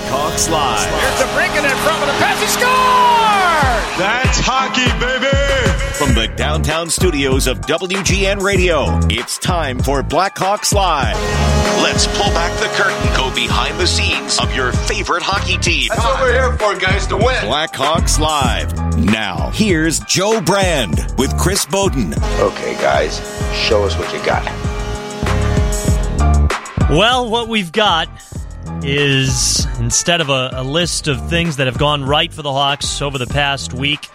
Blackhawks Live. Here's the breaking in front of the pass. He scores! That's hockey, baby! From the downtown studios of WGN Radio, it's time for Blackhawks Live. Let's pull back the curtain, go behind the scenes of your favorite hockey team. That's what we're here for, guys, to win. Blackhawks Live. Now, here's Joe Brand with Chris Boden. Okay, guys, show us what you got. Well, what we've got is instead of a, a, list of things that have gone right for the Hawks over the past week,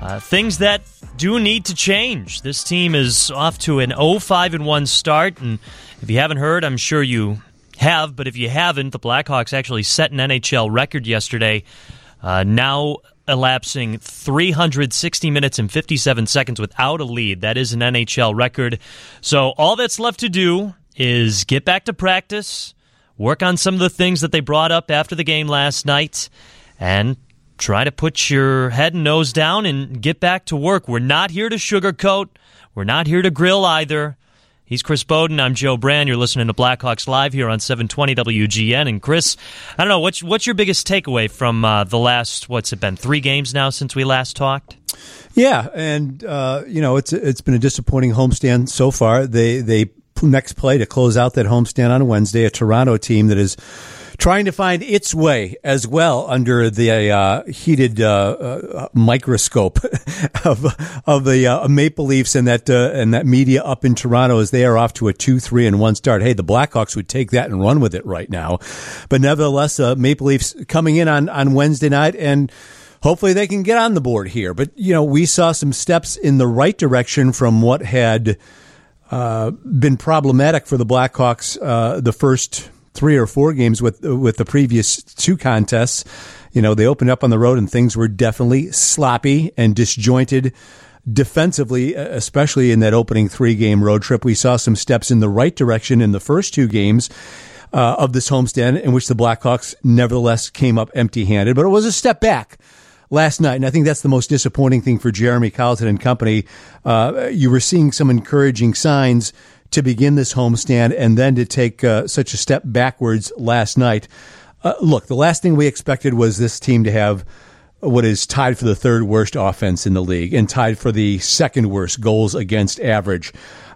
uh, things that do need to change. This team is off to an 0 5 1 start, and if you haven't heard, I'm sure you have, but if you haven't, the Blackhawks actually set an NHL record yesterday, uh, now elapsing 360 minutes and 57 seconds without a lead. That is an NHL record. So all that's left to do is get back to practice, work on some of the things that they brought up after the game last night, and try to put your head and nose down and get back to work. We're not here to sugarcoat. We're not here to grill either. He's Chris Boden. I'm Joe Brand. You're listening to Blackhawks Live here on 720 WGN. And Chris, I don't know what's what's your biggest takeaway from uh, the last what's it been three games now since we last talked? Yeah, and uh, you know it's it's been a disappointing homestand so far. They they next play to close out that homestand on Wednesday. A Toronto team that is trying to find its way as well under the uh, heated uh, uh, microscope of of the uh, Maple Leafs and that uh, and that media up in Toronto as they are off to a two three and one start. Hey, the Blackhawks would take that and run with it right now, but nevertheless, uh, Maple Leafs coming in on on Wednesday night and. Hopefully they can get on the board here, but you know we saw some steps in the right direction from what had uh, been problematic for the Blackhawks uh, the first three or four games with with the previous two contests. You know, they opened up on the road and things were definitely sloppy and disjointed defensively, especially in that opening three game road trip. We saw some steps in the right direction in the first two games. Uh, of this homestand, in which the Blackhawks nevertheless came up empty handed, but it was a step back last night, and I think that's the most disappointing thing for Jeremy Colliton and company. Uh, you were seeing some encouraging signs to begin this homestand, and then to take uh, such a step backwards last night. Uh, look, the last thing we expected was this team to have what is tied for the third worst offense in the league and tied for the second worst goals against average.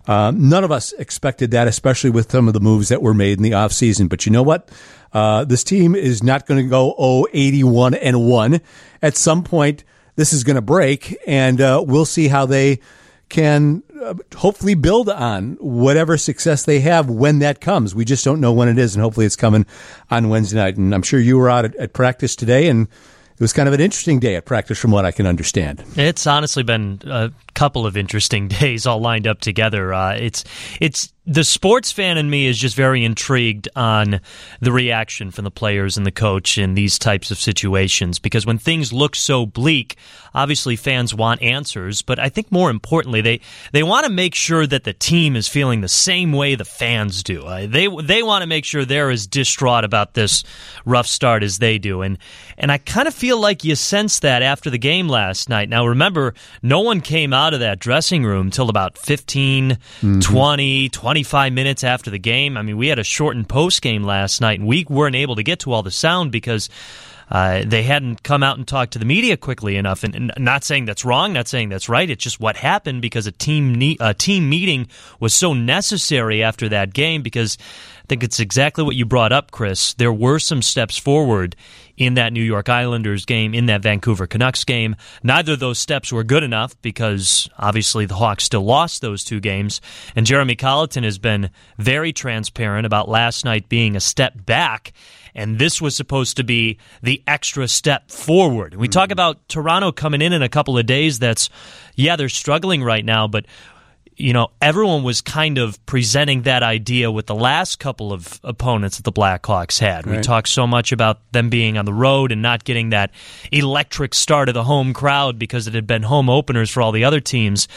Um, none of us expected that, especially with some of the moves that were made in the offseason. But you know what? Uh, this team is not going to go oh, 81 and 1. At some point, this is going to break, and uh, we'll see how they can uh, hopefully build on whatever success they have when that comes. We just don't know when it is, and hopefully it's coming on Wednesday night. And I'm sure you were out at, at practice today, and it was kind of an interesting day at practice from what I can understand. It's honestly been a couple of interesting days all lined up together. Uh, it's it's the sports fan in me is just very intrigued on the reaction from the players and the coach in these types of situations because when things look so bleak, obviously fans want answers, but I think more importantly they they want to make sure that the team is feeling the same way the fans do. Uh, they they want to make sure they're as distraught about this rough start as they do, and and I kind of feel like you sense that after the game last night. Now remember, no one came out of that dressing room till about 15, mm-hmm. 20, 20 25 minutes after the game. I mean, we had a shortened post game last night, and we weren't able to get to all the sound because uh, they hadn't come out and talked to the media quickly enough. And, and, not saying that's wrong, not saying that's right. It's just what happened because a team ne- a team meeting was so necessary after that game. Because I think it's exactly what you brought up, Chris. There were some steps forward in that New York Islanders game, in that Vancouver Canucks game. Neither of those steps were good enough because obviously the Hawks still lost those two games. And Jeremy Colliton has been very transparent about last night being a step back. And this was supposed to be the extra step forward. We mm-hmm. talk about Toronto coming in in a couple of days. That's, yeah, they're struggling right now, but you know, everyone was kind of presenting that idea with the last couple of opponents that the Blackhawks had. Right. We talked so much about them being on the road and not getting that electric start of the home crowd because it had been home openers for all the other teams.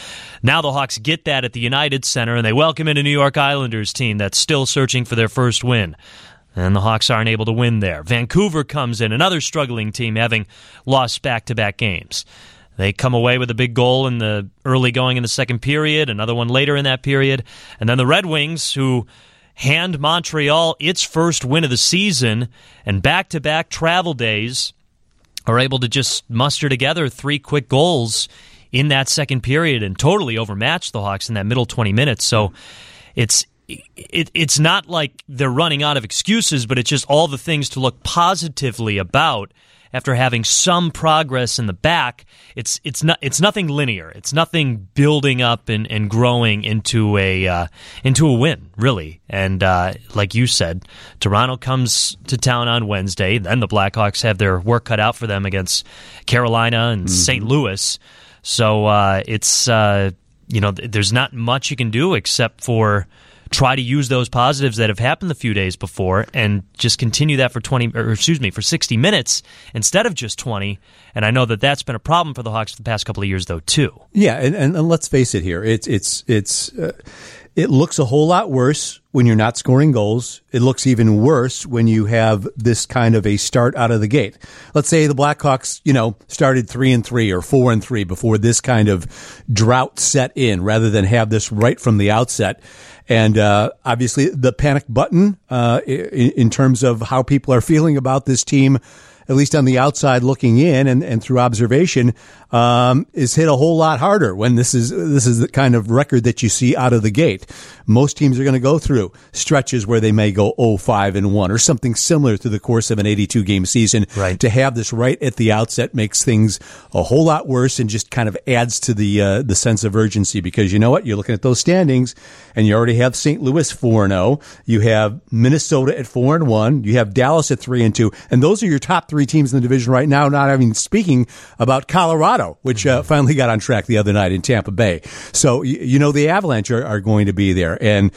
Now the Hawks get that at the United Center and they welcome in a New York Islanders team that's still searching for their first win. And the Hawks aren't able to win there. Vancouver comes in, another struggling team having lost back to back games. They come away with a big goal in the early going in the second period, another one later in that period. And then the Red Wings, who hand Montreal its first win of the season, and back to back travel days are able to just muster together three quick goals in that second period and totally overmatch the Hawks in that middle 20 minutes. So it's it, it's not like they're running out of excuses, but it's just all the things to look positively about after having some progress in the back. It's it's not it's nothing linear. It's nothing building up and, and growing into a uh, into a win, really. And uh, like you said, Toronto comes to town on Wednesday. Then the Blackhawks have their work cut out for them against Carolina and mm-hmm. St. Louis. So uh, it's uh, you know there's not much you can do except for try to use those positives that have happened the few days before and just continue that for 20 or excuse me for 60 minutes instead of just 20 and I know that that's been a problem for the Hawks for the past couple of years though too. Yeah, and, and, and let's face it here. It's it's it's uh, it looks a whole lot worse when you're not scoring goals. It looks even worse when you have this kind of a start out of the gate. Let's say the Blackhawks, you know, started three and three or four and three before this kind of drought set in, rather than have this right from the outset. And uh, obviously, the panic button uh, in, in terms of how people are feeling about this team at least on the outside looking in and, and through observation, um, is hit a whole lot harder when this is this is the kind of record that you see out of the gate. Most teams are going to go through stretches where they may go 0-5 and 1 or something similar through the course of an 82 game season. Right. To have this right at the outset makes things a whole lot worse and just kind of adds to the uh, the sense of urgency because you know what? You're looking at those standings and you already have St. Louis 4 and 0. You have Minnesota at 4 and 1. You have Dallas at 3 and 2. And those are your top three teams in the division right now, not even speaking about Colorado Colorado, which uh, finally got on track the other night in Tampa Bay. So, you, know, the Avalanche are, are going to be there. And,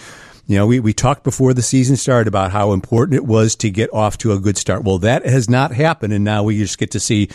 you know, we, we talked before the season started about how important it was to get off to a good start. Well, that has not happened. And now we just get to see,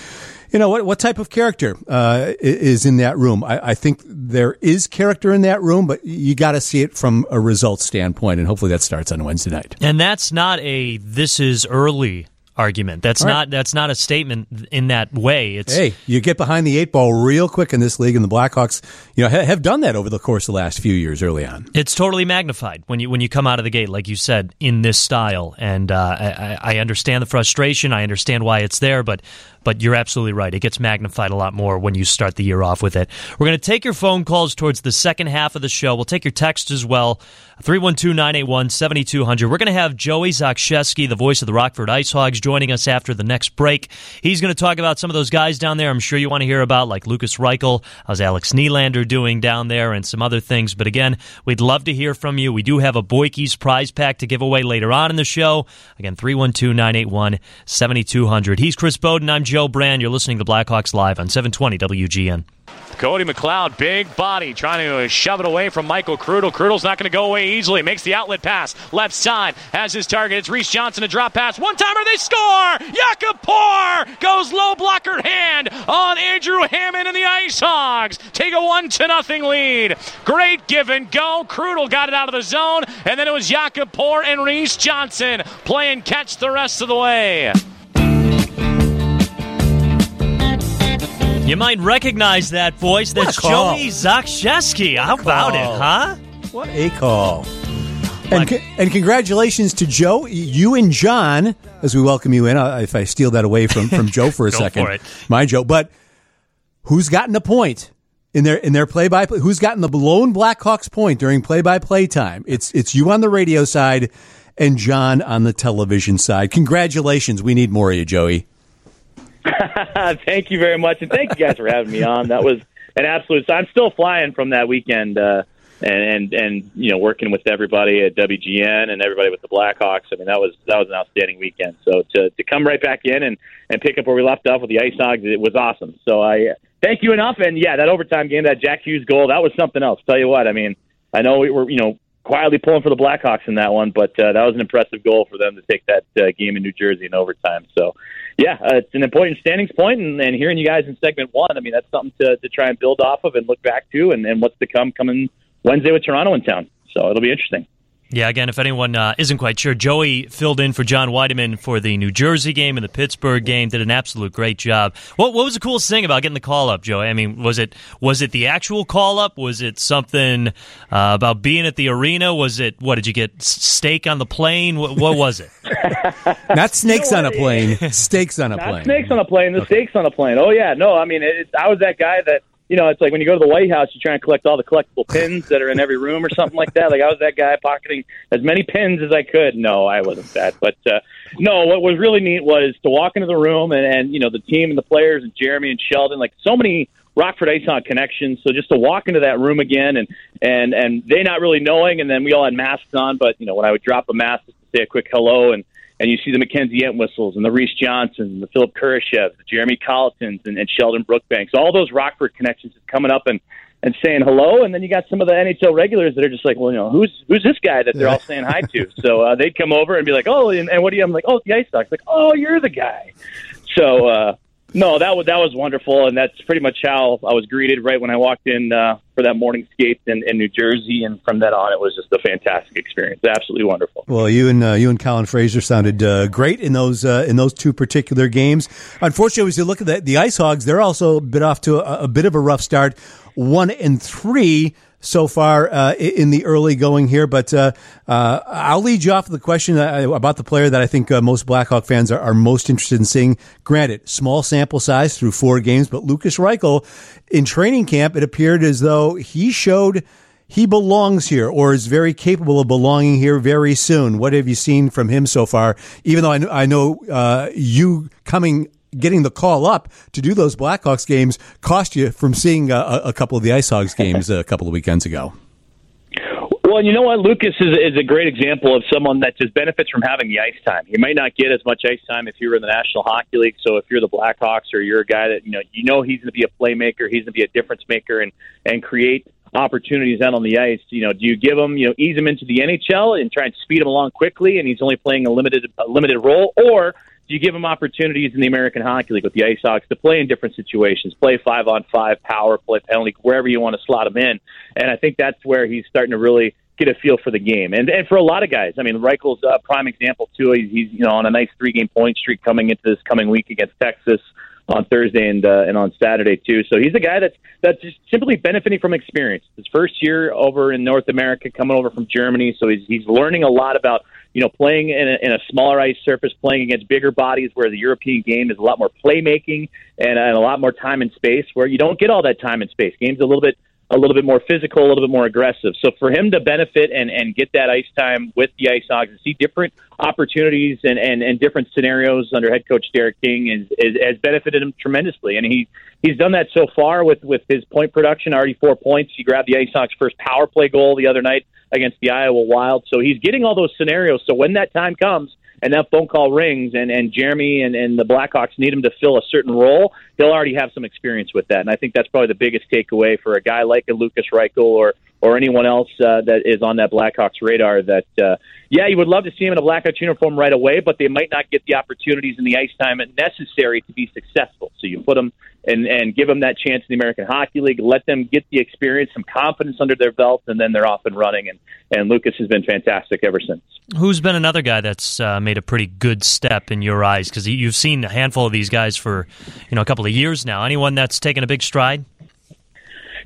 you know, what, what type of character uh, is in that room. I, I, think there is character in that room, but you got to see it from a results standpoint. And hopefully that starts on Wednesday night. And that's not a this is early argument. That's not that's not a statement in that way. It's hey, you get behind the eight ball real quick in this league, and the Blackhawks, you know, ha- have done that over the course of the last few years. Early on, it's totally magnified when you when you come out of the gate, like you said, in this style. And uh, I, I understand the frustration. I understand why it's there, but but you're absolutely right. It gets magnified a lot more when you start the year off with it. We're going to take your phone calls towards the second half of the show. We'll take your texts as well. 312 981 7200. We're going to have Joey Zakrzewski, the voice of the Rockford Ice Hogs, joining us after the next break. He's going to talk about some of those guys down there I'm sure you want to hear about, like Lukas Reichel. How's Alex Nylander doing down there, and some other things. But again, we'd love to hear from you. We do have a Boikey's prize pack to give away later on in the show. Again, 312 981 7200. He's Chris Boden. I'm Joe Brand. You're listening to Blackhawks Live on 720 WGN. Cody McLeod, big body, trying to shove it away from Michael Krudel. Krudel's not going to go away easily. Makes the outlet pass. Left side has his target. It's Reese Johnson, a drop pass. One timer, they score! Jakub Pour goes low blocker hand on Andrew Hammond and the Ice Hogs. Take a one to nothing lead. Great give and go. Krudel got it out of the zone, and then it was Jakub Pour and Reese Johnson playing catch the rest of the way. You might recognize that voice. That's Joey Zakrzewski. How about it, huh? What a call. And, and congratulations to Joe, you and John, as we welcome you in. Uh, if I steal that away from, from Joe for a second, for my Joe. But who's gotten a point in their in their play by play? Who's gotten the lone Blackhawks point during play by play time? It's it's you on the radio side and John on the television side. Congratulations. We need more of you, Joey. thank you very much, and thank you guys for having me on. That was an absolute. I'm still flying from that weekend, uh, and and and you know working with everybody at WGN and everybody with the Blackhawks. I mean that was that was an outstanding weekend. So to to come right back in and and pick up where we left off with the Ice Hogs, it was awesome. So I thank you enough. And yeah, that overtime game, that Jack Hughes goal, that was something else. Tell you what, I mean, I know we were you know quietly pulling for the Blackhawks in that one, but uh, that was an impressive goal for them to take that uh, game in New Jersey in overtime. So yeah, uh, it's an important standings point, and, and hearing you guys in segment one, I mean, that's something to, to try and build off of and look back to, and, and what's to come coming Wednesday with Toronto in town. So it'll be interesting. Yeah, again, if anyone uh, isn't quite sure, Joey filled in for John Wiedeman for the New Jersey game and the Pittsburgh game. Did an absolute great job. What What was the coolest thing about getting the call up, Joey? I mean, was it was it the actual call up? Was it something uh, about being at the arena? Was it what did you get steak on the plane? What, what was it? Not snakes on a plane. Steaks on a Not plane. snakes on a plane. The steaks on a plane. Oh yeah, no. I mean, it, I was that guy that you know. It's like when you go to the White House, you try and collect all the collectible pins that are in every room or something like that. Like I was that guy pocketing as many pins as I could. No, I wasn't that. But uh, no, what was really neat was to walk into the room and, and you know the team and the players and Jeremy and Sheldon, like so many Rockford Ice Hog connections. So just to walk into that room again and and and they not really knowing, and then we all had masks on, but you know when I would drop a mask just to say a quick hello and and you see the Mackenzie Entwistles and the Reese Johnsons, and the Philipp Kurashevs, the Jeremy Collitons, and, and Sheldon Brookbanks. All those Rockford connections is coming up and and saying hello, and then you got some of the NHL regulars that are just like, well, you know, who's who's this guy that they're all saying hi to? So uh, they'd come over and be like, oh, and, and what do you? I'm like, oh, the Ice Hogs. Like, oh, you're the guy. So uh, no, that was that was wonderful, and that's pretty much how I was greeted right when I walked in uh, for that morning skate in, in New Jersey, and from then on, it was just a fantastic experience. Absolutely wonderful. Well, you and uh, you and Colin Fraser sounded uh, great in those uh, in those two particular games. Unfortunately, as you look at the, the Ice Hogs, they're also a bit off to a, a bit of a rough start, one and three so far uh, in the early going here. But uh, uh, I'll lead you off with the question uh, about the player that I think uh, most Blackhawk fans are, are, most interested in seeing. Granted, small sample size through four games, but Lukas Reichel in training camp, it appeared as though he showed he belongs here or is very capable of belonging here very soon. What have you seen from him so far? Even though I, know, I know uh, you coming getting the call up to do those Blackhawks games cost you from seeing a, a couple of the Ice Hogs games a couple of weekends ago. Well, you know what? Lukas is, is a great example of someone that just benefits from having the ice time. You might not get as much ice time if you're in the National Hockey League. So if you're the Blackhawks or you're a guy that you know you know he's going to be a playmaker, he's going to be a difference maker, and and create opportunities out on the ice. You know, do you give him you know ease him into the NHL and try and speed him along quickly, and he's only playing a limited a limited role, or you give him opportunities in the American Hockey League with the Ice Hogs to play in different situations, play five on five, power play, penalty, wherever you want to slot him in? And I think that's where he's starting to really get a feel for the game. And and for a lot of guys, I mean, Reichel's a prime example too. He's, he's you know on a nice three game point streak coming into this coming week against Texas on Thursday and uh, and on Saturday too. So he's a guy that's that's just simply benefiting from experience. His first year over in North America, coming over from Germany, so he's he's learning a lot about you know, playing in a, in a smaller ice surface, playing against bigger bodies, where the European game is a lot more playmaking and, and a lot more time and space, where you don't get all that time and space. Game's a little bit a little bit more physical, a little bit more aggressive. So for him to benefit and, and get that ice time with the Ice Hogs and see different opportunities and, and, and different scenarios under head coach Derek King is, is, has benefited him tremendously. And he he's done that so far with, with his point production, already four points. He grabbed the Ice Hogs' first power play goal the other night against the Iowa Wild. So he's getting all those scenarios. So when that time comes and that phone call rings and, and Jeremy and, and the Blackhawks need him to fill a certain role, he'll already have some experience with that. And I think that's probably the biggest takeaway for a guy like a Lukas Reichel or or anyone else uh, that is on that Blackhawks radar. That uh, yeah, you would love to see him in a Blackhawks uniform right away, but they might not get the opportunities and the ice time necessary to be successful. So you put them and and give them that chance in the American Hockey League, let them get the experience, some confidence under their belt, and then they're off and running. And and Lukas has been fantastic ever since. Who's been another guy that's uh, made a pretty good step in your eyes? Because you've seen a handful of these guys for you know a couple of years now. Anyone that's taken a big stride?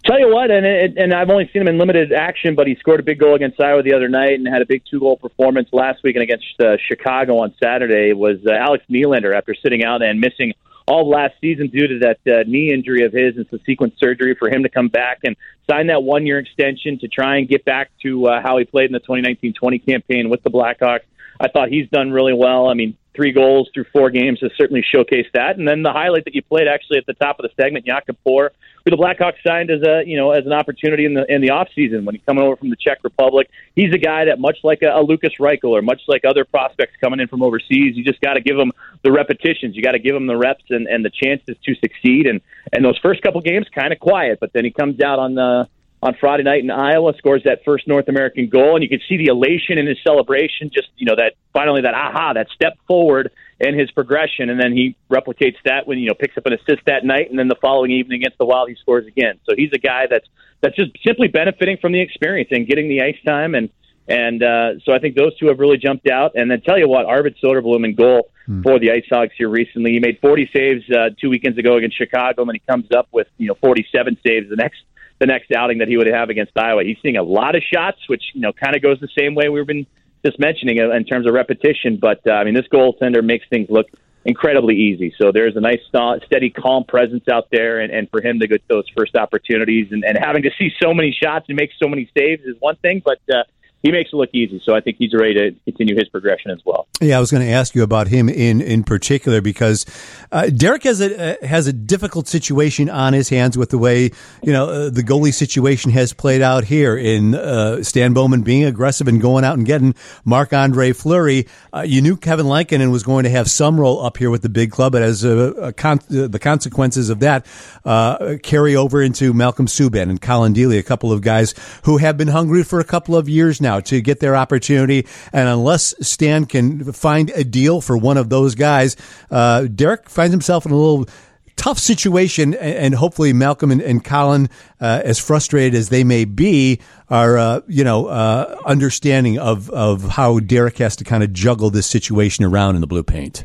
Tell you what, and it, and I've only seen him in limited action, but he scored a big goal against Iowa the other night and had a big two goal performance last week and against uh, Chicago on Saturday. Was uh, Alex Nylander after sitting out and missing all last season due to that uh, knee injury of his and subsequent surgery for him to come back and sign that one year extension to try and get back to uh, how he played in the 2019-20 campaign with the Blackhawks. I thought he's done really well. I mean, three goals through four games has certainly showcased that. And then the highlight that you played actually at the top of the segment, Jakub Pour, who the Blackhawks signed as a you know as an opportunity in the in the off season when he's coming over from the Czech Republic. He's a guy that much like a, a Lukas Reichel or much like other prospects coming in from overseas, you just got to give them the repetitions. You got to give them the reps and, and the chances to succeed. And and those first couple games kind of quiet, but then he comes out on the on Friday night in Iowa, scores that first North American goal, and you can see the elation in his celebration. Just you know that finally that aha, that step forward in his progression, and then he replicates that when you know picks up an assist that night, and then the following evening against the Wild he scores again. So he's a guy that's that's just simply benefiting from the experience and getting the ice time and And uh, so I think those two have really jumped out. And then tell you what, Arvid Soderblom in goal hmm. for the Ice Hogs here recently. He made 40 saves uh, two weekends ago against Chicago, and he comes up with you know 47 saves the next the next outing that he would have against Iowa. He's seeing a lot of shots, which you know kind of goes the same way we've been just mentioning in terms of repetition. But uh, I mean, this goaltender makes things look incredibly easy. So there's a nice, steady, calm presence out there, and, and for him to get those first opportunities and, and having to see so many shots and make so many saves is one thing, but uh, he makes it look easy. So I think he's ready to continue his progression as well. Yeah, I was going to ask you about him in in particular because uh, Derek has a uh, has a difficult situation on his hands with the way you know uh, the goalie situation has played out here in uh, Stan Bowman being aggressive and going out and getting Marc Andre Fleury. Uh, you knew Kevin Lankinen was going to have some role up here with the big club, but as a, a con- the consequences of that uh, carry over into Malcolm Subban and Collin Delia, a couple of guys who have been hungry for a couple of years now now to get their opportunity. And unless Stan can find a deal for one of those guys, uh, Derek finds himself in a little tough situation, and hopefully Malcolm and, and Collin, uh, as frustrated as they may be, are uh, you know uh, understanding of of how Derek has to kind of juggle this situation around in the blue paint.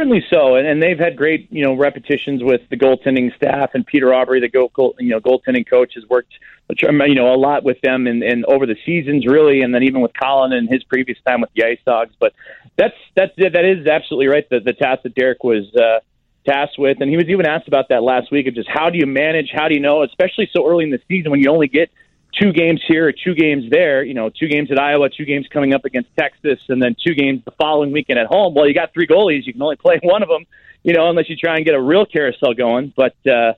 Certainly so, and, and they've had great you know repetitions with the goaltending staff and Peter Aubry, the goal, goal you know goaltending coach, has worked you know a lot with them and, and over the seasons really, and then even with Collin and his previous time with the Ice Hogs. But that's that's that is absolutely right. The the task that Derek was. Uh, tasked with and he was even asked about that last week of just how do you manage how do you know especially so early in the season when you only get two games here or two games there, you know, two games at Iowa, two games coming up against Texas, and then two games the following weekend at home. Well, you got three goalies. You can only play one of them, you know, unless you try and get a real carousel going. But, uh,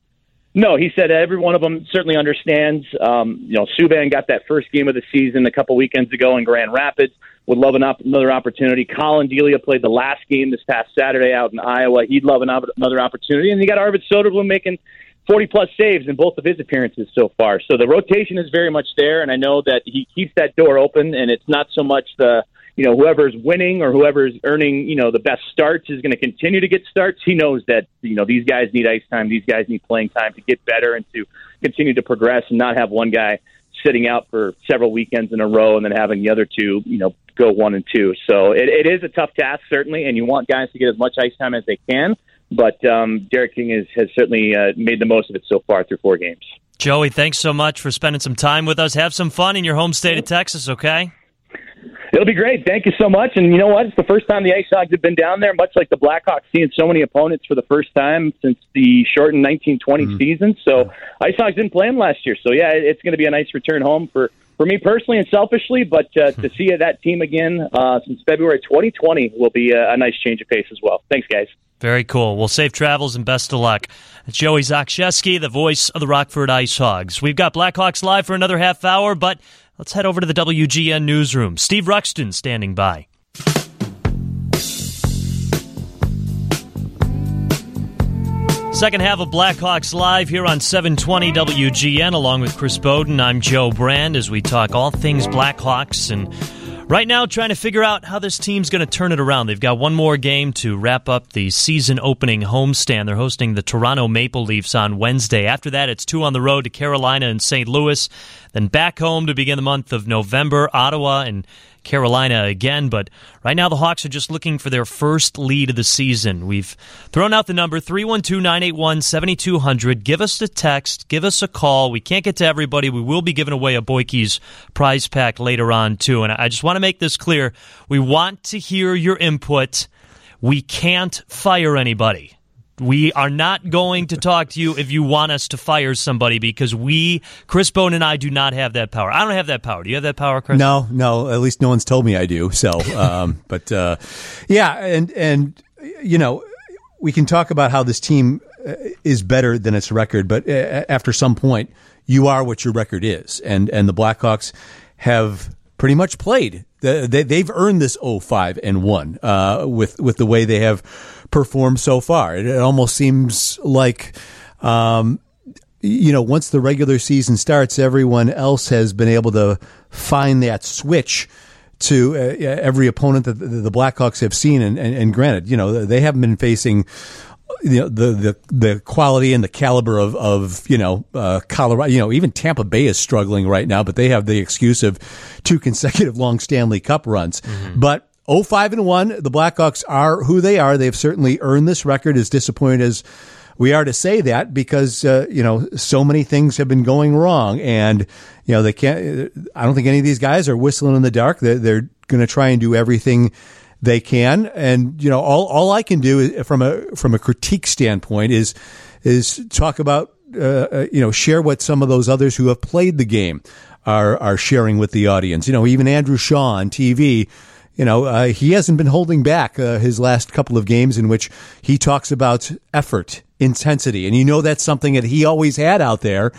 no, he said every one of them certainly understands. Um, you know, Subban got that first game of the season a couple weekends ago in Grand Rapids. Would love an op- another opportunity. Collin Delia played the last game this past Saturday out in Iowa. He'd love an op- another opportunity. And you got Arvid Soderblom making 40 plus saves in both of his appearances so far. So the rotation is very much there, and I know that he keeps that door open, and it's not so much the you know whoever's winning or whoever's earning you know the best starts is going to continue to get starts. He knows that you know these guys need ice time, these guys need playing time to get better and to continue to progress, and not have one guy sitting out for several weekends in a row and then having the other two you know go one and two. So it, it is a tough task certainly, and you want guys to get as much ice time as they can. But um, Derek King has, has certainly uh, made the most of it so far through four games. Joey, thanks so much for spending some time with us. Have some fun in your home state of Texas, okay? It'll be great. Thank you so much. And you know what? It's the first time the Ice Hogs have been down there, much like the Blackhawks seeing so many opponents for the first time since the shortened 1920 mm-hmm. season. So Ice Hogs didn't play them last year. So yeah, it's going to be a nice return home for for me personally and selfishly, but uh, to see that team again uh, since February 2020 will be a, a nice change of pace as well. Thanks, guys. Very cool. Well, safe travels and best of luck. Joey Zakrzewski, the voice of the Rockford Ice Hogs. We've got Blackhawks live for another half hour, but let's head over to the WGN newsroom. Steve Ruxton standing by. Second half of Blackhawks Live here on 720 WGN, along with Chris Boden. I'm Joe Brand as we talk all things Blackhawks and Right now, trying to figure out how this team's going to turn it around. They've got one more game to wrap up the season opening homestand. They're hosting the Toronto Maple Leafs on Wednesday. After that, it's two on the road to Carolina and St. Louis, then back home to begin the month of November, Ottawa and Carolina again. But right now, the Hawks are just looking for their first lead of the season. We've thrown out the number 312 981 7200. Give us a text, give us a call. We can't get to everybody. We will be giving away a Boikey's prize pack later on, too. And I just want to make this clear. We want to hear your input. We can't fire anybody. We are not going to talk to you if you want us to fire somebody because we, Chris Bone and I, do not have that power. I don't have that power. Do you have that power, Chris? No, no. At least no one's told me I do. So, um, but uh, yeah, and and you know, we can talk about how this team uh, is better than its record, but uh, after some point, you are what your record is, and and the Blackhawks have pretty much played. They, have earned this 05 and 1 uh, with with the way they have performed so far. It, almost seems like, um, you know, once the regular season starts, everyone else has been able to find that switch to uh, every opponent that the Blackhawks have seen. And, and, and, granted, you know, they haven't been facing you know the, the the quality and the caliber of of you know uh, Colorado. You know, even Tampa Bay is struggling right now, but they have the excuse of two consecutive long Stanley Cup runs. Mm-hmm. But 05 and 1, the Blackhawks are who they are. They've certainly earned this record, as disappointed as we are to say that because, uh, you know, so many things have been going wrong. And, you know, they can't, I don't think any of these guys are whistling in the dark. They're, they're going to try and do everything they can. And, you know, all, all I can do is, from a, from a critique standpoint is, is talk about, uh, uh you know, share what some of those others who have played the game are, are sharing with the audience. You know, even Andrew Shaw on TV, you know, uh, he hasn't been holding back uh, his last couple of games in which he talks about effort, intensity. And you know, that's something that he always had out there.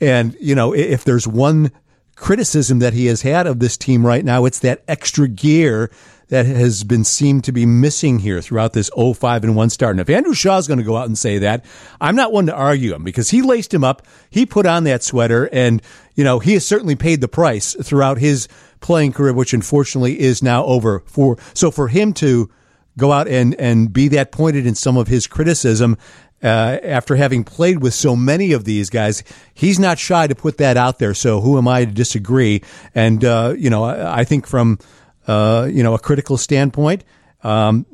And, you know, if there's one criticism that he has had of this team right now, it's that extra gear that has been seemed to be missing here throughout this 05 and 1 start. And if Andrew Shaw is going to go out and say that, I'm not one to argue him because he laced him up. He put on that sweater and, you know, he has certainly paid the price throughout his playing career, which unfortunately is now over. For so for him to go out and and be that pointed in some of his criticism. Uh, after having played with so many of these guys, he's not shy to put that out there. So who am I to disagree? And uh, you know, I, I think from uh, you know a critical standpoint, um,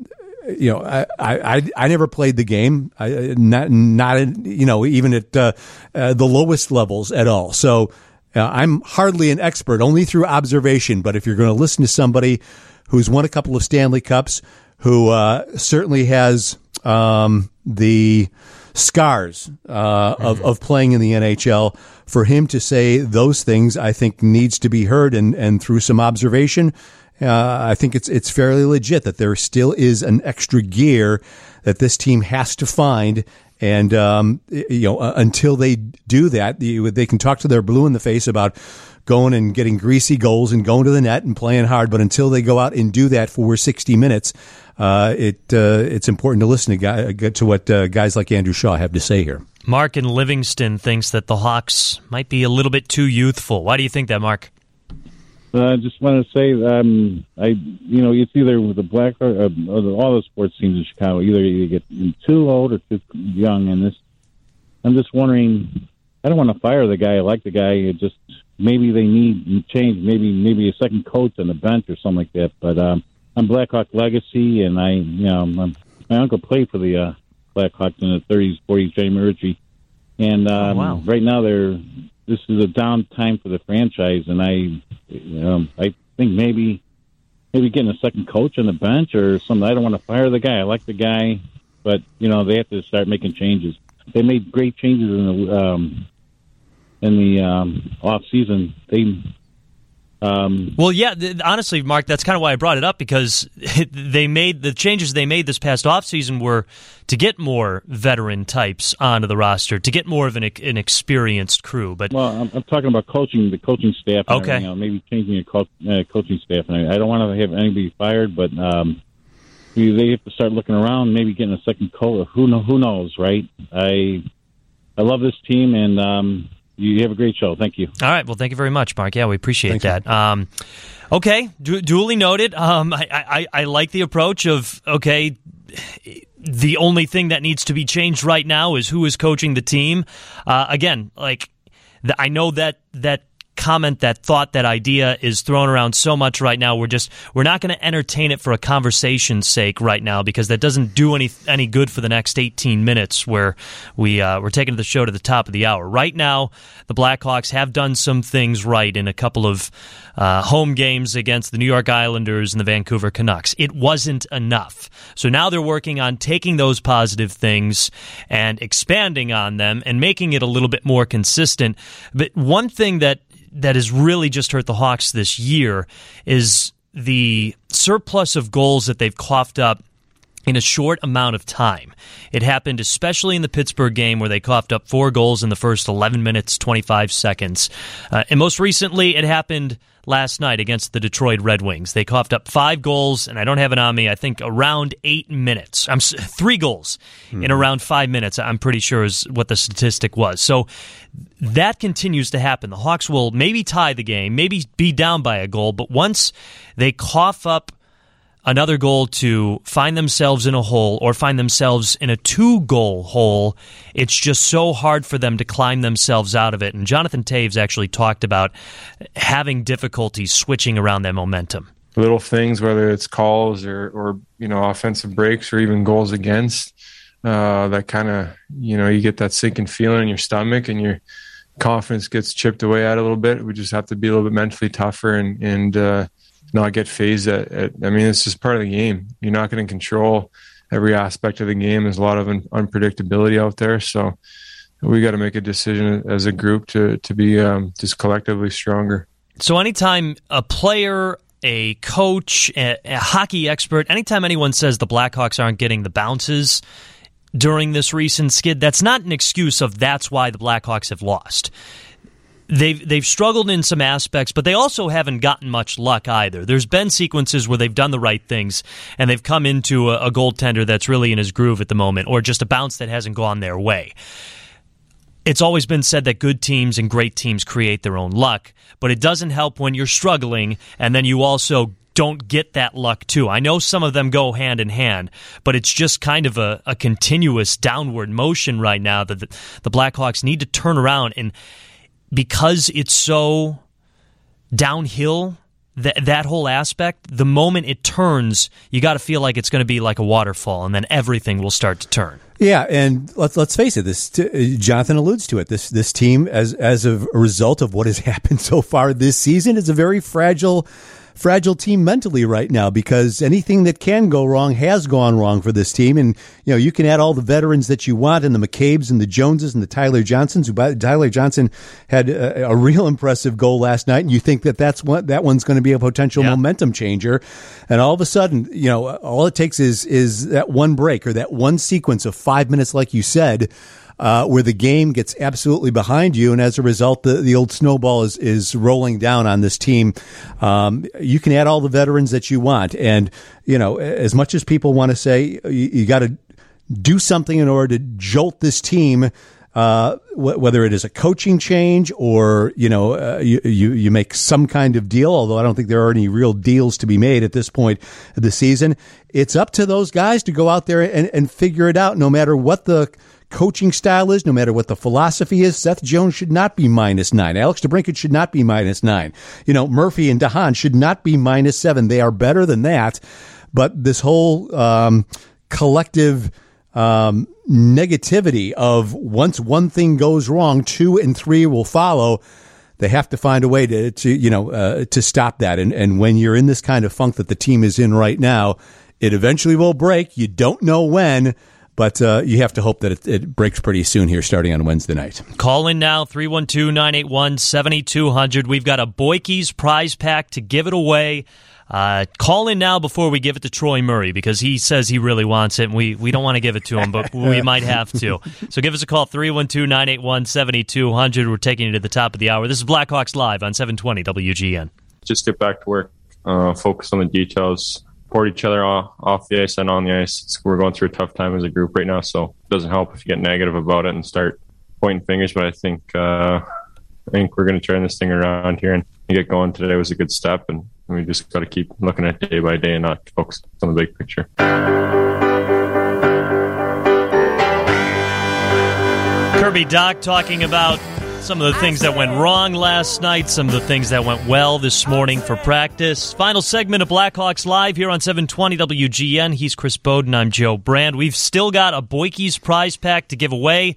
you know, I, I, I never played the game, I, not, not, you know, even at uh, uh, the lowest levels at all. So uh, I'm hardly an expert, only through observation. But if you're going to listen to somebody who's won a couple of Stanley Cups, who uh, certainly has um, the scars uh, mm-hmm. of, of playing in the NHL, for him to say those things, I think needs to be heard. And, and through some observation, uh, I think it's it's fairly legit that there still is an extra gear that this team has to find and um, you know, uh, until they do that, they can talk to their blue in the face about going and getting greasy goals and going to the net and playing hard. But until they go out and do that for 60 minutes, uh, it uh, it's important to listen to guy, to what uh, guys like Andrew Shaw have to say here. Mark in Livingston thinks that the Hawks might be a little bit too youthful. Why do you think that, Mark? I just want to say, um, I you know, it's either with the black or, uh, or all the sports teams in Chicago. Either you get too old or too young. And this, I'm just wondering. I don't want to fire the guy. I like the guy. It just maybe they need change. Maybe maybe a second coach on the bench or something like that. But um, I'm Blackhawk legacy, and I you know I'm, my uncle played for the uh, Blackhawks in the 30s, 40s, Jamie Ritchie. And oh, um, oh, wow. right now they're this is a down time for the franchise, and I, um, I think maybe, maybe getting a second coach on the bench or something. I don't want to fire the guy. I like the guy, but you know they have to start making changes. They made great changes in the um, in the um, off season. They um, well, yeah, th- honestly, Mark, that's kind of why I brought it up because they made the changes they made this past offseason were to get more veteran types onto the roster, to get more of an, an experienced crew. But well, I'm, I'm, talking about coaching the coaching staff. okay, you know, maybe changing a co- uh, coaching staff. And I, I don't want to have anybody fired, but um, they have to start looking around, maybe getting a second coach. Who know? Who knows, right? I I love this team, and um, you have a great show. Thank you. All right. Well, thank you very much, Mark. Yeah, we appreciate that. Um, okay, du- duly noted. Um, I, I, I like the approach of okay. The only thing that needs to be changed right now is who is coaching the team. Uh, again, like the, I know that that comment, that thought, that idea is thrown around so much right now. We're just we're not going to entertain it for a conversation's sake right now because that doesn't do any any good for the next 18 minutes where we uh, we're taking the show to the top of the hour. Right now, the Blackhawks have done some things right in a couple of uh, home games against the New York Islanders and the Vancouver Canucks. It wasn't enough, so now they're working on taking those positive things and expanding on them and making it a little bit more consistent. But one thing that that has really just hurt the Hawks this year is the surplus of goals that they've coughed up in a short amount of time. It happened especially in the Pittsburgh game where they coughed up four goals in the first 11 minutes, 25 seconds. Uh, and most recently, it happened last night against the Detroit Red Wings. They coughed up five goals, and I don't have it on me. I think around eight minutes. I'm three goals mm-hmm. in around five minutes. I'm pretty sure is what the statistic was. So that continues to happen. The Hawks will maybe tie the game, maybe be down by a goal, but once they cough up another goal to find themselves in a hole or find themselves in a two goal hole, it's just so hard for them to climb themselves out of it. And Jonathan Toews actually talked about having difficulty switching around that momentum. Little things, whether it's calls or, or you know, offensive breaks or even goals against, uh, that kind of, you know, you get that sinking feeling in your stomach and your confidence gets chipped away at a little bit. We just have to be a little bit mentally tougher and, and, uh, not get phased at, at, I mean, it's just part of the game. You're not going to control every aspect of the game. There's a lot of un- unpredictability out there. So we got to make a decision as a group to, to be um, just collectively stronger. So anytime a player, a coach, a, a hockey expert, anytime anyone says the Blackhawks aren't getting the bounces during this recent skid, that's not an excuse of that's why the Blackhawks have lost they've they've struggled in some aspects, but they also haven't gotten much luck either. There's been sequences where they've done the right things and they've come into a, a goaltender that's really in his groove at the moment, or just a bounce that hasn't gone their way. It's always been said that good teams and great teams create their own luck, but it doesn't help when you're struggling and then you also don't get that luck too. I know some of them go hand in hand, but it's just kind of a, a continuous downward motion right now that the, the Blackhawks need to turn around and because it's so downhill that that whole aspect the moment it turns you got to feel like it's going to be like a waterfall and then everything will start to turn. Yeah and let's let's face it this t- uh, Jonathan alludes to it. This this team as as a result of what has happened so far this season is a very fragile fragile team mentally right now because anything that can go wrong has gone wrong for this team. And, you know, you can add all the veterans that you want and the McCabe's and the Joneses and the Tyler Johnsons. Who, by, the Tyler Johnson had a, a real impressive goal last night. And you think that that's what, that one's going to be a potential yeah. momentum changer. And all of a sudden, you know, all it takes is, is that one break or that one sequence of five minutes, like you said, uh, where the game gets absolutely behind you, and as a result, the, the old snowball is is rolling down on this team. Um, you can add all the veterans that you want, and you know as much as people want to say you, you got to do something in order to jolt this team. Uh, whether it is a coaching change or you know uh, you, you, you make some kind of deal, although I don't think there are any real deals to be made at this point of the season, it's up to those guys to go out there and, and figure it out. No matter what the coaching style is, no matter what the philosophy is, Seth Jones should not be minus nine. Alex DeBrincat should not be minus nine. You know, Murphy and DeHaan should not be minus seven. They are better than that. But this whole um, collective um, negativity of once one thing goes wrong, two and three will follow. They have to find a way to, to you know, uh, to stop that. And, and when you're in this kind of funk that the team is in right now, it eventually will break. You don't know when but uh, you have to hope that it, it, breaks pretty soon here, starting on Wednesday night. Call in now, 312 981 7200. We've got a Boikey's prize pack to give it away. Uh, call in now before we give it to Troy Murray because he says he really wants it, and we, we don't want to give it to him, but we might have to. So give us a call, 312 981 7200. We're taking you to the top of the hour. This is Blackhawks Live on 720 WGN. Just get back to work, uh, focus on the details support each other off the ice and on the ice. It's, we're going through a tough time as a group right now, so it doesn't help if you get negative about it and start pointing fingers. But I think uh, I think we're going to turn this thing around here and get going. Today was a good step, and we just got to keep looking at day by day and not focus on the big picture. Kirby Dach talking about some of the things that went wrong last night, some of the things that went well this morning for practice. Final segment of Blackhawks Live here on 720 WGN. He's Chris Boden. I'm Joe Brand. We've still got a Boikey's prize pack to give away.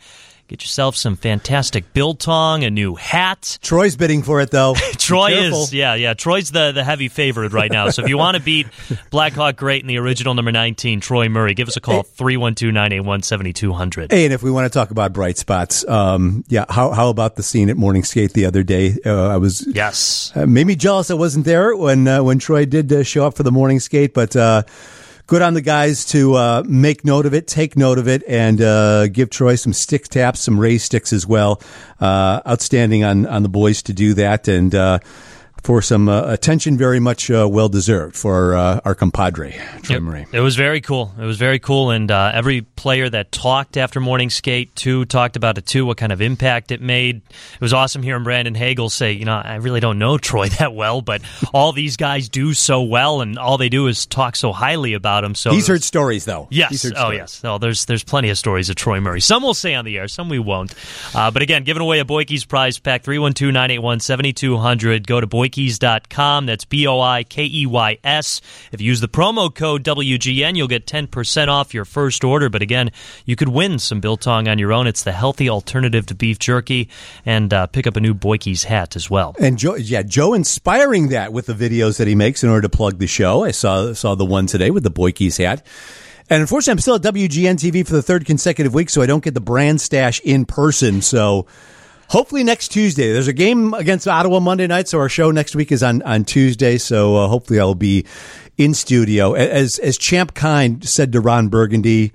Get yourself some fantastic biltong, a new hat. Troy's bidding for it, though. Troy is, yeah, yeah. Troy's the, the heavy favorite right now. So if you want to beat Blackhawk Great in the original number 19, Troy Murray, give us a call, 312 981 7200. Hey, and if we want to talk about bright spots, um, yeah, how, how about the scene at Morning Skate the other day? Uh, I was. Yes. Uh, made me jealous I wasn't there when, uh, when Troy did uh, show up for the Morning Skate, but, uh, good on the guys to uh, make note of it, take note of it, and uh, give Troy some stick taps, some raised sticks as well. Uh, outstanding on on the boys to do that, and uh, for some uh, attention, very much uh, well deserved for our compadre Troy. Murray. It was very cool. It was very cool, and every player that talked after morning skate. Two talked about it too, what kind of impact it made. It was awesome hearing Brandon Hagel say, you know, I really don't know Troy that well, but all these guys do so well, and all they do is talk so highly about him. So he's heard stories, though. Yes. oh, yes. Oh, there's there's plenty of stories of Troy Murray. Some we'll say on the air, some we won't. Uh, but again, giving away a Boikey's prize pack 312 981 7200. Go to boikeys.com. That's B O I K E Y S. If you use the promo code WGN, you'll get 10% off your first order. But again, you could win some biltong on your own. It's the healthy alternative to beef jerky. And uh, pick up a new Boikey's hat as well. And Joe, yeah, Joe inspiring that with the videos that he makes in order to plug the show. I saw saw the one today with the Boikey's hat. And unfortunately, I'm still at WGN TV for the third consecutive week, so I don't get the brand stash in person. So hopefully next Tuesday. There's a game against Ottawa Monday night, so our show next week is on, on Tuesday. So uh, hopefully I'll be in studio. As as Champ Kind said to Ron Burgundy,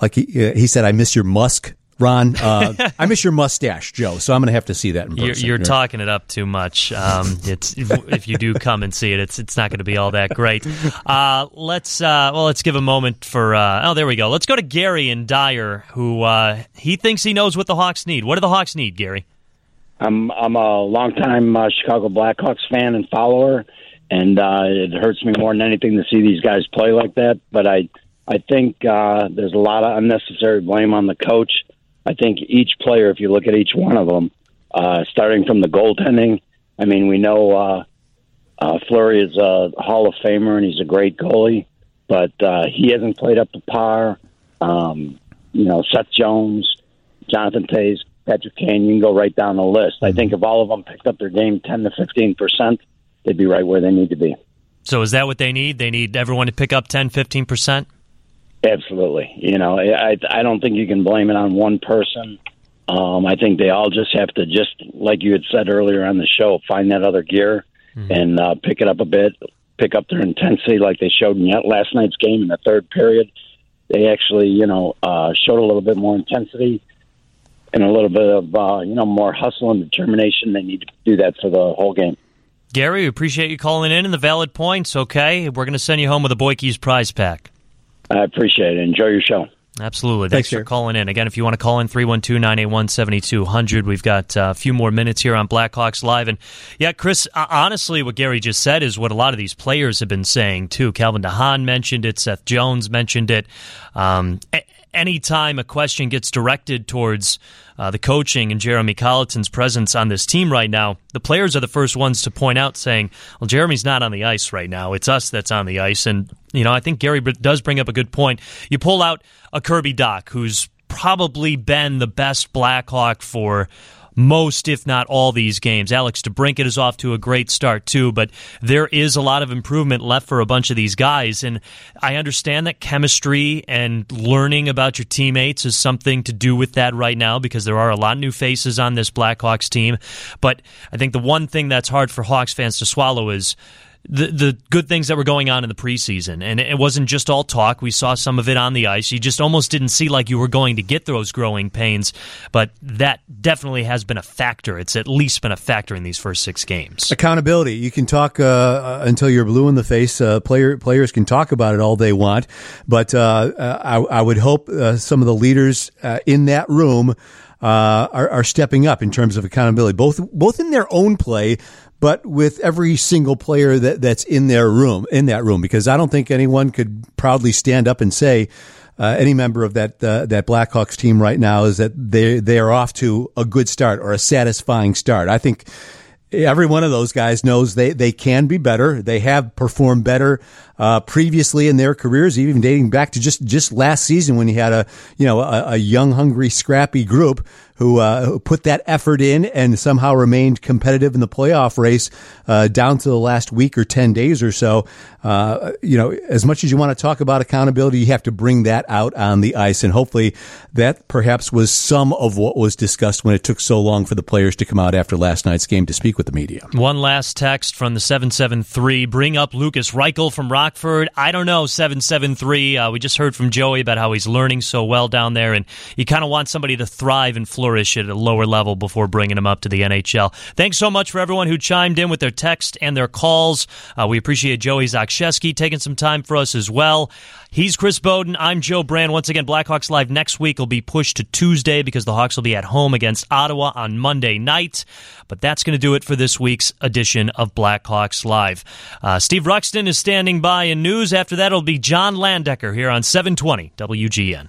like he, he said, I miss your musk Ron, uh, I miss your mustache, Joe. So I'm going to have to see that in person. You're, you're talking it up too much. Um, it's if you do come and see it, it's it's not going to be all that great. Uh, let's uh, well, let's give a moment for. Uh, oh, there we go. Let's go to Gary and Dyer, who uh, he thinks he knows what the Hawks need. What do the Hawks need, Gary? I'm I'm a longtime uh, Chicago Blackhawks fan and follower, and it hurts me more than anything to see these guys play like that. But I I think there's a lot of unnecessary blame on the coach I think each player, if you look at each one of them, uh, starting from the goaltending, I mean, we know uh, uh, Fleury is a Hall of Famer and he's a great goalie, but uh, he hasn't played up to par. Um, you know, Seth Jones, Jonathan Toews, Patrick Kane, you can go right down the list. I think if all of them picked up their game 10 to 15 percent, they'd be right where they need to be. So is that what they need? They need everyone to pick up 10, 15 percent? Absolutely. You know, I I don't think you can blame it on one person. Um, I think they all just have to just like you had said earlier on the show, find that other gear mm-hmm. and uh, pick it up a bit, pick up their intensity like they showed in last night's game in the third period. They actually, you know, uh, showed a little bit more intensity and a little bit of uh, you know more hustle and determination. They need to do that for the whole game. Gary, we appreciate you calling in and the valid points. Okay, we're going to send you home with a Boikey's prize pack. I appreciate it. Enjoy your show. Absolutely. Thanks, Thanks for calling in. Again, if you want to call in, 312 981 7200. We've got uh, a few more minutes here on Blackhawks Live. And yeah, Chris, uh, honestly, what Gary just said is what a lot of these players have been saying, too. Calvin de Haan mentioned it, Seth Jones mentioned it. Um, anytime a question gets directed towards uh, the coaching and Jeremy Colliton's presence on this team right now, the players are the first ones to point out, saying, "Well, Jeremy's not on the ice right now. It's us that's on the ice." And you know, I think Gary does bring up a good point. You pull out a Kirby Dach, who's probably been the best Blackhawk for most, if not all, these games. Alex DeBrincat is off to a great start, too, but there is a lot of improvement left for a bunch of these guys. And I understand that chemistry and learning about your teammates is something to do with that right now because there are a lot of new faces on this Blackhawks team. But I think the one thing that's hard for Hawks fans to swallow is the the good things that were going on in the preseason, and it wasn't just all talk. We saw some of it on the ice. You just almost didn't see like you were going to get those growing pains, but that definitely has been a factor. It's at least been a factor in these first six games. Accountability. You can talk uh, uh until you're blue in the face. Uh, player players can talk about it all they want, but uh, uh I, I, would hope uh, some of the leaders in that room. Uh, are, are, stepping up in terms of accountability, both both in their own play, but with every single player that, that's in their room, in that room, because I don't think anyone could proudly stand up and say, uh, any member of that uh, that Blackhawks team right now is that they they are off to a good start or a satisfying start. I think every one of those guys knows they, they can be better. They have performed better uh, previously in their careers, even dating back to just, just last season when you had a you know a, a young, hungry, scrappy group who, uh, put that effort in and somehow remained competitive in the playoff race uh, down to the last week or 10 days or so. Uh, you know, as much as you want to talk about accountability, you have to bring that out on the ice. And hopefully that perhaps was some of what was discussed when it took so long for the players to come out after last night's game to speak with the media. One last text from the 773. Bring up Lukas Reichel from Rockford. I don't know, 773. Uh, we just heard from Joey about how he's learning so well down there, and you kind of want somebody to thrive Florida flourish at a lower level before bringing him up to the NHL. Thanks so much for everyone who chimed in with their text and their calls. Uh, we appreciate Joey Zakrzewski taking some time for us as well. He's Chris Boden. I'm Joe Brand. Once again, Blackhawks Live next week will be pushed to Tuesday because the Hawks will be at home against Ottawa on Monday night. But that's going to do it for this week's edition of Blackhawks Live. Uh, Steve Ruxton is standing by in news. After that, it'll be John Landecker here on 720 WGN.